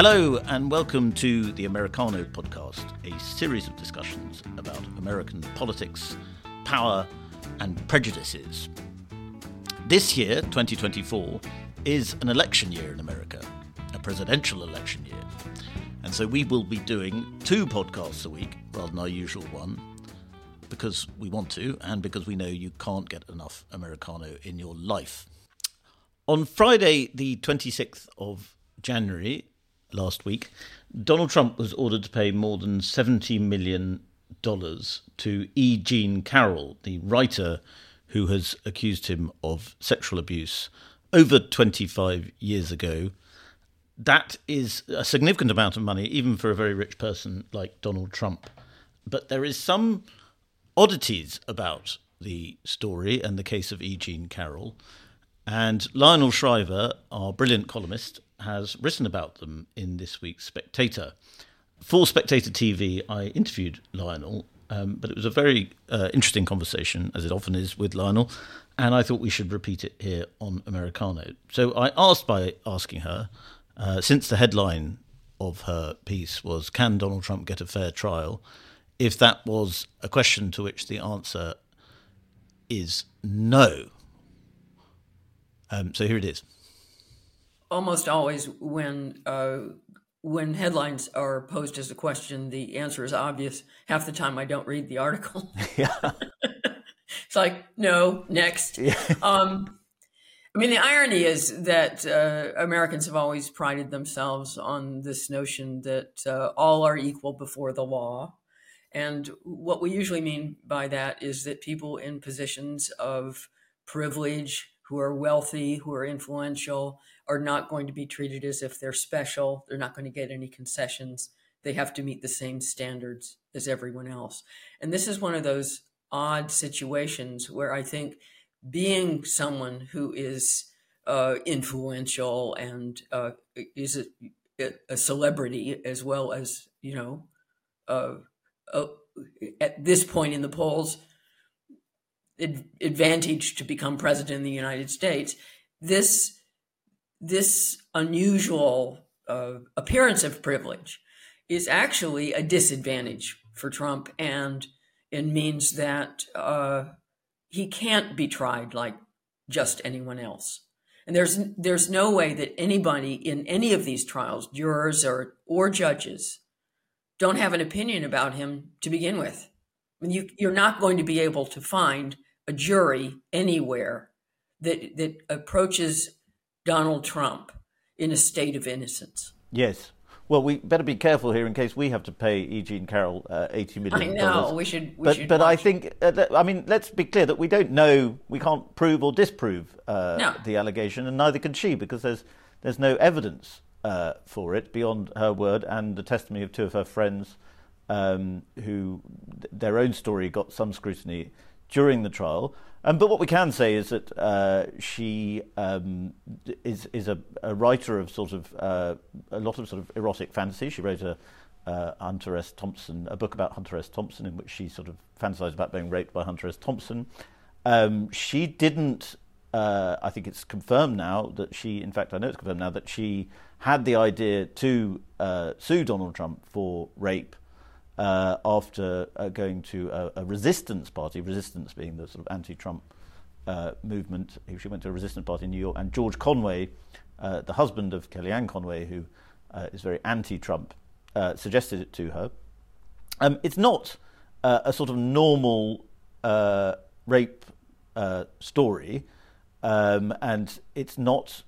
Hello, and welcome to the Americano podcast, a series of discussions about American politics, power, and prejudices. This year, 2024, is an election year in America, a presidential election year. And so we will be doing two podcasts a week rather than our usual one because we want to and because we know you can't get enough Americano in your life. On Friday, the 26th of January, last week, Donald Trump was ordered to pay more than $70 million to E. Jean Carroll, the writer who has accused him of sexual abuse over 25 years ago. That is a significant amount of money, even for a very rich person like Donald Trump. But there is some oddities about the story and the case of E. Jean Carroll. And Lionel Shriver, our brilliant columnist, has written about them in this week's Spectator. For Spectator TV, I interviewed Lionel, um, but it was a very uh, interesting conversation, as it often is with Lionel, and I thought we should repeat it here on Americano. So I asked by asking her, uh, since the headline of her piece was Can Donald Trump get a fair trial? if that was a question to which the answer is no. Um, so here it is almost always when uh, when headlines are posed as a question, the answer is obvious. Half the time, I don't read the article. Yeah, it's like no, next. Yeah. Um, I mean, the irony is that uh, Americans have always prided themselves on this notion that uh, all are equal before the law. And what we usually mean by that is that people in positions of privilege, who are wealthy, who are influential, are not going to be treated as if they're special. They're not going to get any concessions. They have to meet the same standards as everyone else. And this is one of those odd situations where I think being someone who is uh, influential and uh, is a, a, celebrity as well as, you know, uh, uh at this point in the polls, advantage to become president of the United States. This this unusual uh, appearance of privilege is actually a disadvantage for Trump and it means that uh, he can't be tried like just anyone else. And there's there's no way that anybody in any of these trials, jurors or or judges, don't have an opinion about him to begin with. I mean, you, you're not going to be able to find a jury anywhere that that approaches Donald Trump in a state of innocence. Yes. Well, we better be careful here in case we have to pay E. Jean Carroll uh, eighty million. I know we should. We but should but I think uh, I mean let's be clear that we don't know, we can't prove or disprove uh, no. the allegation, and neither can she because there's there's no evidence uh, for it beyond her word and the testimony of two of her friends, um, who their own story got some scrutiny during the trial. Um, but what we can say is that uh, she um, is is a, a, writer of sort of uh, a lot of sort of erotic fantasy. She wrote a uh, Hunter S. Thompson, a book about Hunter S. Thompson, in which she sort of fantasized about being raped by Hunter S. Thompson. Um, she didn't. Uh, I think it's confirmed now that she, in fact, I know it's confirmed now that she had the idea to uh, sue Donald Trump for rape uh, after uh, going to a, a, resistance party, resistance being the sort of anti-Trump uh, movement. She went to a resistance party in New York, and George Conway, uh, the husband of Kellyanne Conway, who uh, is very anti-Trump, uh, suggested it to her. Um, it's not a sort of normal rape story, um, and it's not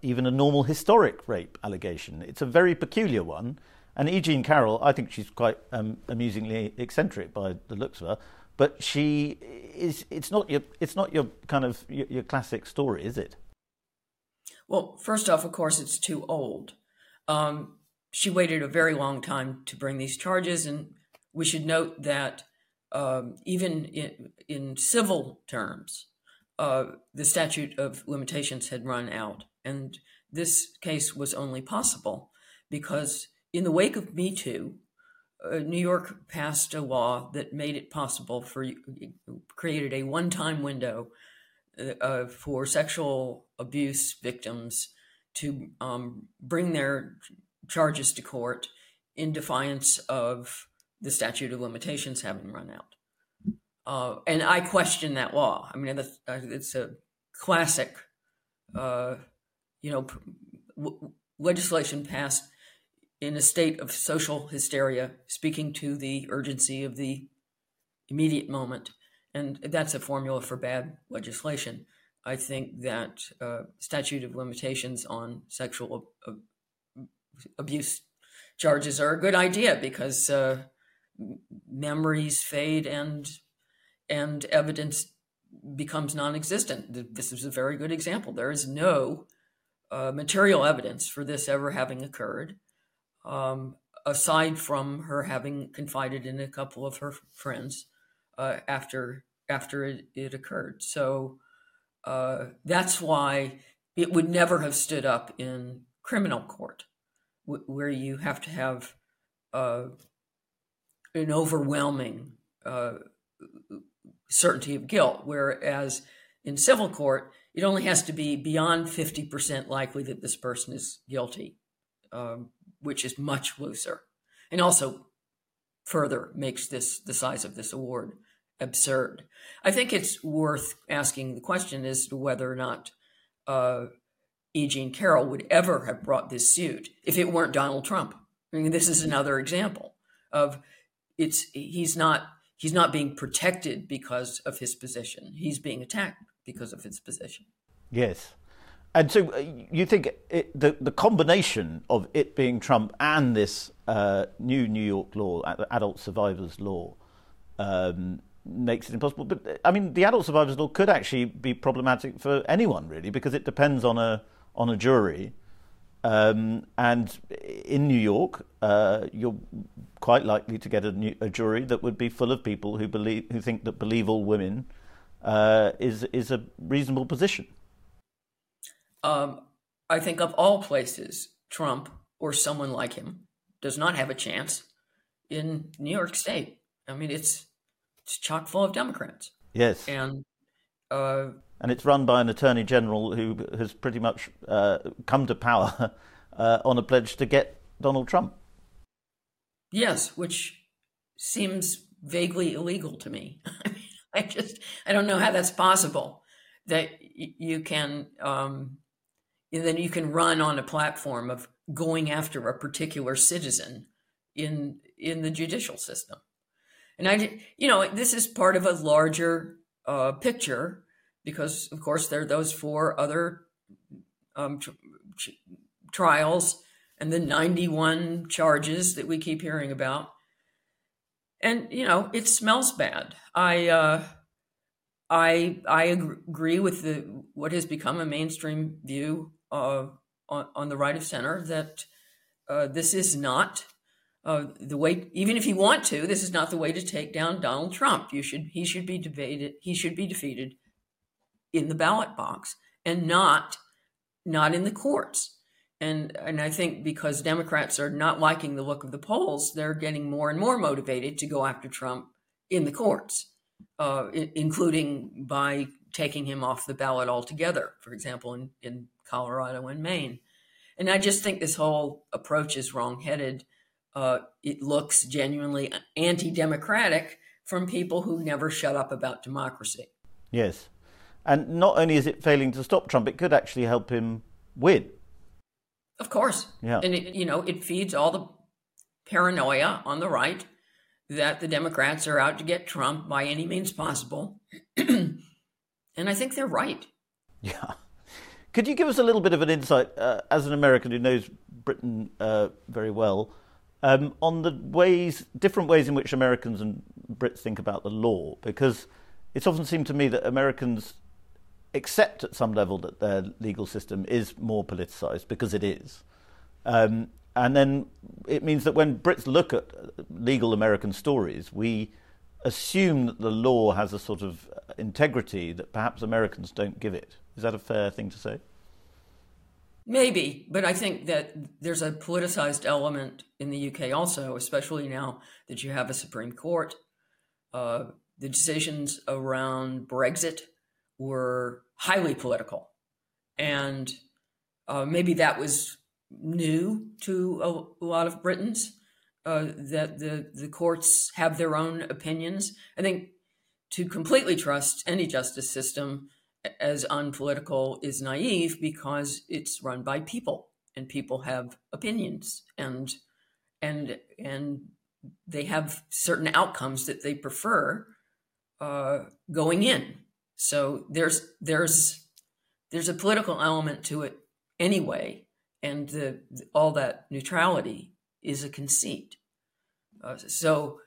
even a normal historic rape allegation. It's a very peculiar one. And E. Jean Carroll, I think she's quite um, amusingly eccentric by the looks of her. But she is. It's not your. It's not your kind of your, your classic story, is it? Well, first off, of course, it's too old. Um, she waited a very long time to bring these charges, and we should note that um, even in, in, civil terms, uh, the statute of limitations had run out, and this case was only possible because in the wake of Me Too, uh, New York passed a law that made it possible for created a one-time window uh, for sexual abuse victims to um, bring their charges to court in defiance of the statute of limitations having run out. Uh, and I question that law. I mean, it's a classic, uh, you know, legislation passed in a state of social hysteria, speaking to the urgency of the immediate moment. And that's a formula for bad legislation. I think that uh, statute of limitations on sexual ab- abuse charges are a good idea because uh, memories fade and and evidence becomes non-existent. This is a very good example. There is no uh, material evidence for this ever having occurred, um, aside from her having confided in a couple of her friends uh, after after it, it occurred. So uh, that's why it would never have stood up in criminal court, w- where you have to have uh, an overwhelming uh, certainty of guilt, whereas in civil court, it only has to be beyond 50% likely that this person is guilty, um, which is much looser. And also further makes this the size of this award absurd. I think it's worth asking the question as to whether or not uh, E. Jean Carroll would ever have brought this suit if it weren't Donald Trump. I mean, this is another example of it's he's not he's not being protected because of his position. He's being attacked because of his position. Yes. And so uh, you think it, the the combination of it being Trump and this uh, new New York law, adult survivors law, um, makes it impossible. But I mean, the adult survivors law could actually be problematic for anyone, really, because it depends on a on a jury. Um, and in New York, uh, you're quite likely to get a, new, a, jury that would be full of people who believe who think that believe all women uh, is is a reasonable position. Um, I think of all places, Trump or someone like him does not have a chance in New York State. I mean, it's it's chock full of Democrats. Yes. And uh, and it's run by an attorney general who has pretty much uh, come to power uh, on a pledge to get Donald Trump. Yes, which seems vaguely illegal to me. I just I don't know how that's possible that you can um, then you can run on a platform of going after a particular citizen in in the judicial system. And I, you know, this is part of a larger uh, picture because, of course, there are those four other um, tr- tr- trials and the 91 charges that we keep hearing about. And, you know, it smells bad. I, uh, I, I agree with the what has become a mainstream view uh, on, on the right of center that uh, this is not uh, the way, even if you want to, this is not the way to take down Donald Trump. You should, he should be debated, he should be defeated in the ballot box and not, not in the courts. And and I think because Democrats are not liking the look of the polls, they're getting more and more motivated to go after Trump in the courts, uh, including by taking him off the ballot altogether. For example, in in Colorado and Maine. And I just think this whole approach is wrongheaded uh, it looks genuinely anti-democratic from people who never shut up about democracy. Yes, and not only is it failing to stop Trump, it could actually help him win. Of course, yeah, and it, you know it feeds all the paranoia on the right that the Democrats are out to get Trump by any means possible, and I think they're right. Yeah. Could you give us a little bit of an insight, uh, as an American who knows Britain uh, very well, um, on the ways, different ways in which Americans and Brits think about the law, because it's often seemed to me that Americans accept at some level that their legal system is more politicized because it is. Um, and then it means that when Brits look at legal American stories, we assume that the law has a sort of integrity that perhaps Americans don't give it. Is that a fair thing to say? Maybe, but I think that there's a politicized element in the UK also, especially now that you have a Supreme Court. Uh, the decisions around Brexit were highly political. And uh, maybe that was new to a, a lot of Britons, uh, that the, the courts have their own opinions. I think to completely trust any justice system as unpolitical is naive because it's run by people and people have opinions and and and they have certain outcomes that they prefer uh, going in. So there's there's there's a political element to it anyway, and the, all that neutrality is a conceit. Uh, so,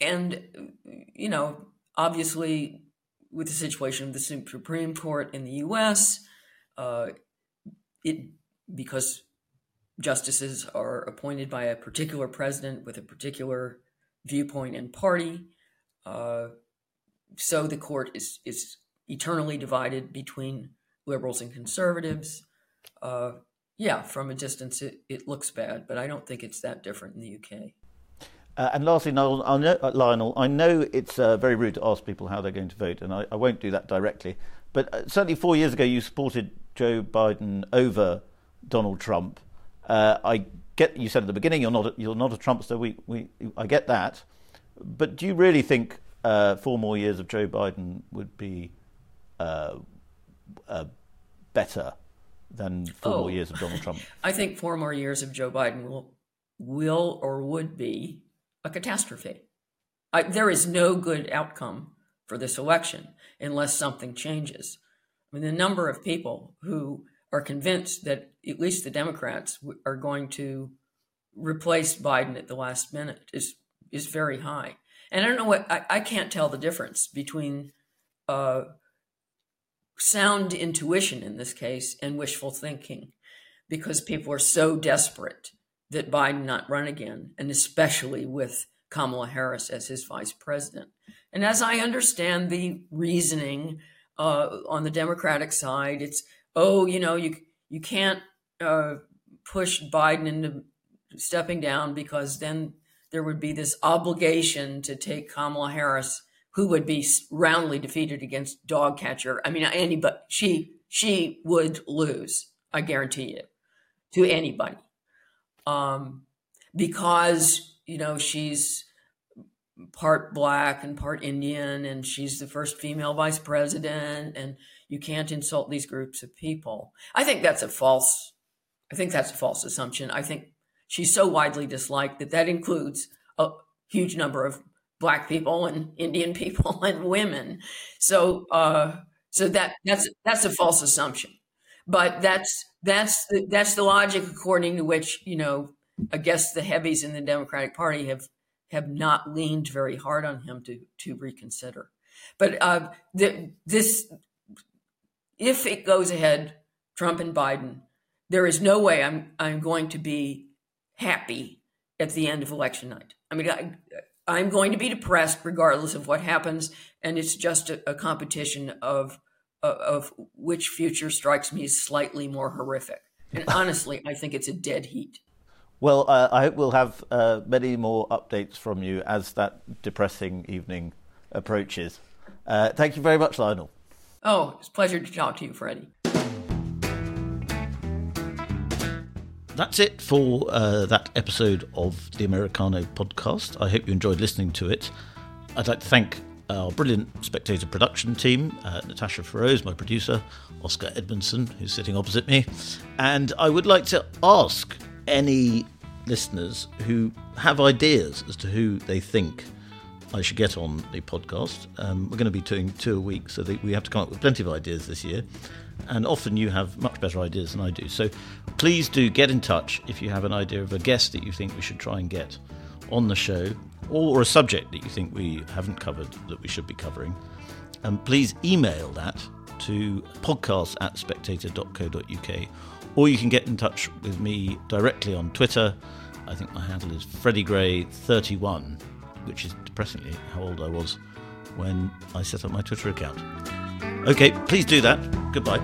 and you know, obviously, with the situation of the Supreme Court in the U.S., uh, it because justices are appointed by a particular president with a particular viewpoint and party. Uh, so the court is is eternally divided between liberals and conservatives. Uh, yeah, from a distance, it, it looks bad, but I don't think it's that different in the UK. Uh, and lastly, Lionel, I know, uh, Lionel, I know it's uh, very rude to ask people how they're going to vote, and I, I won't do that directly. But uh, certainly, four years ago, you supported Joe Biden over Donald Trump. Uh, I get you said at the beginning you're not a, you're not a Trumpster. We, we I get that, but do you really think uh, four more years of Joe Biden would be better than four oh, more years of Donald Trump? I think four more years of Joe Biden will will or would be a catastrophe. I, there is no good outcome for this election unless something changes. I mean, the number of people who are convinced that at least the Democrats are going to replace Biden at the last minute is is very high. And I don't know what I, I can't tell the difference between uh, sound intuition in this case and wishful thinking because people are so desperate that Biden not run again, and especially with Kamala Harris as his vice president. And as I understand the reasoning uh, on the Democratic side, it's oh, you know, you you can't uh, push Biden into stepping down because then there would be this obligation to take Kamala Harris who would be roundly defeated against dog catcher. I mean, anybody, she, she would lose. I guarantee you to anybody. Um, because, you know, she's part black and part Indian and she's the first female vice president and you can't insult these groups of people. I think that's a false, I think that's a false assumption. I think she's so widely disliked that that includes a huge number of black people and Indian people and women. So uh, so that that's that's a false assumption. But that's that's the, that's the logic according to which you know I guess the heavies in the Democratic Party have have not leaned very hard on him to to reconsider. But uh, the, this if it goes ahead, Trump and Biden, there is no way I'm I'm going to be happy at the end of election night. I mean, I, I'm going to be depressed regardless of what happens, and it's just a, a competition of, of, of which future strikes me as slightly more horrific. And honestly, I think it's a dead heat. Well, uh, I hope we'll have uh, many more updates from you as that depressing evening approaches. Uh, thank you very much, Lionel. Oh, it's a pleasure to talk to you, Freddy. That's it for uh, that episode of the Americano podcast. I hope you enjoyed listening to it. I'd like to thank our brilliant spectator production team uh, Natasha Feroze, my producer, Oscar Edmondson, who's sitting opposite me. And I would like to ask any listeners who have ideas as to who they think I should get on the podcast. Um, we're going to be doing two a week, so we have to come up with plenty of ideas this year and often you have much better ideas than I do. So please do get in touch if you have an idea of a guest that you think we should try and get on the show or a subject that you think we haven't covered that we should be covering. And please email that to podcast at spectator.co.uk or you can get in touch with me directly on Twitter. I think my handle is FreddyGray31, which is depressingly how old I was when I set up my Twitter account. Okay, please do that. Goodbye.